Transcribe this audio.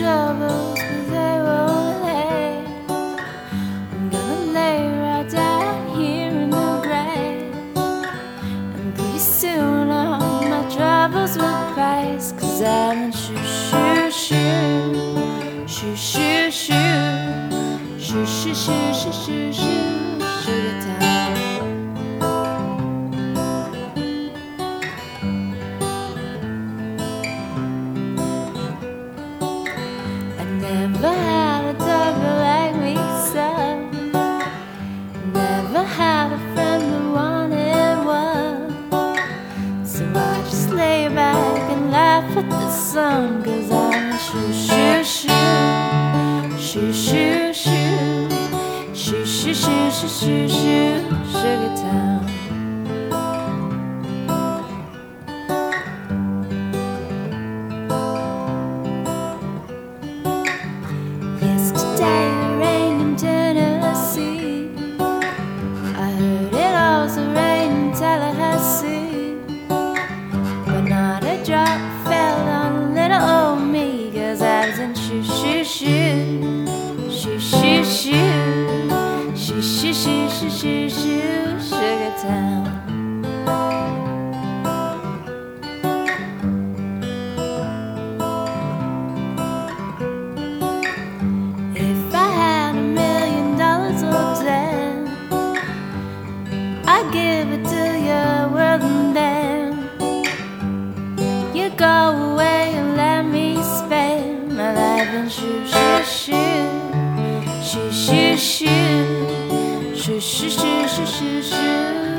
troubles, but they won't last. I'm gonna lay right down here in the grass. And pretty soon all my troubles will pass. Cause I'm in shoo shoo shoo. Shoo shoo shoo. Shoo shoo shoo shoo shoo shoo. Never had a dog who liked me so. Never had a friend who wanted one. So I just lay back and laugh at the sun. Cause I'm a shoo shoo shoo. Shoo shoo shoo. Shoo shoo shoo shoo shoo shoo. Sugar town. Rain in Tallahassee. But not a drop fell on little old me. I was in shoo shoo shoo. Shoo shoo shoo. Shoo shoo shoo shoo shoo shoo. Sugar town. Shoo, shoo shoo shoo, shoo shoo shoo shoo shoo shoo shoo.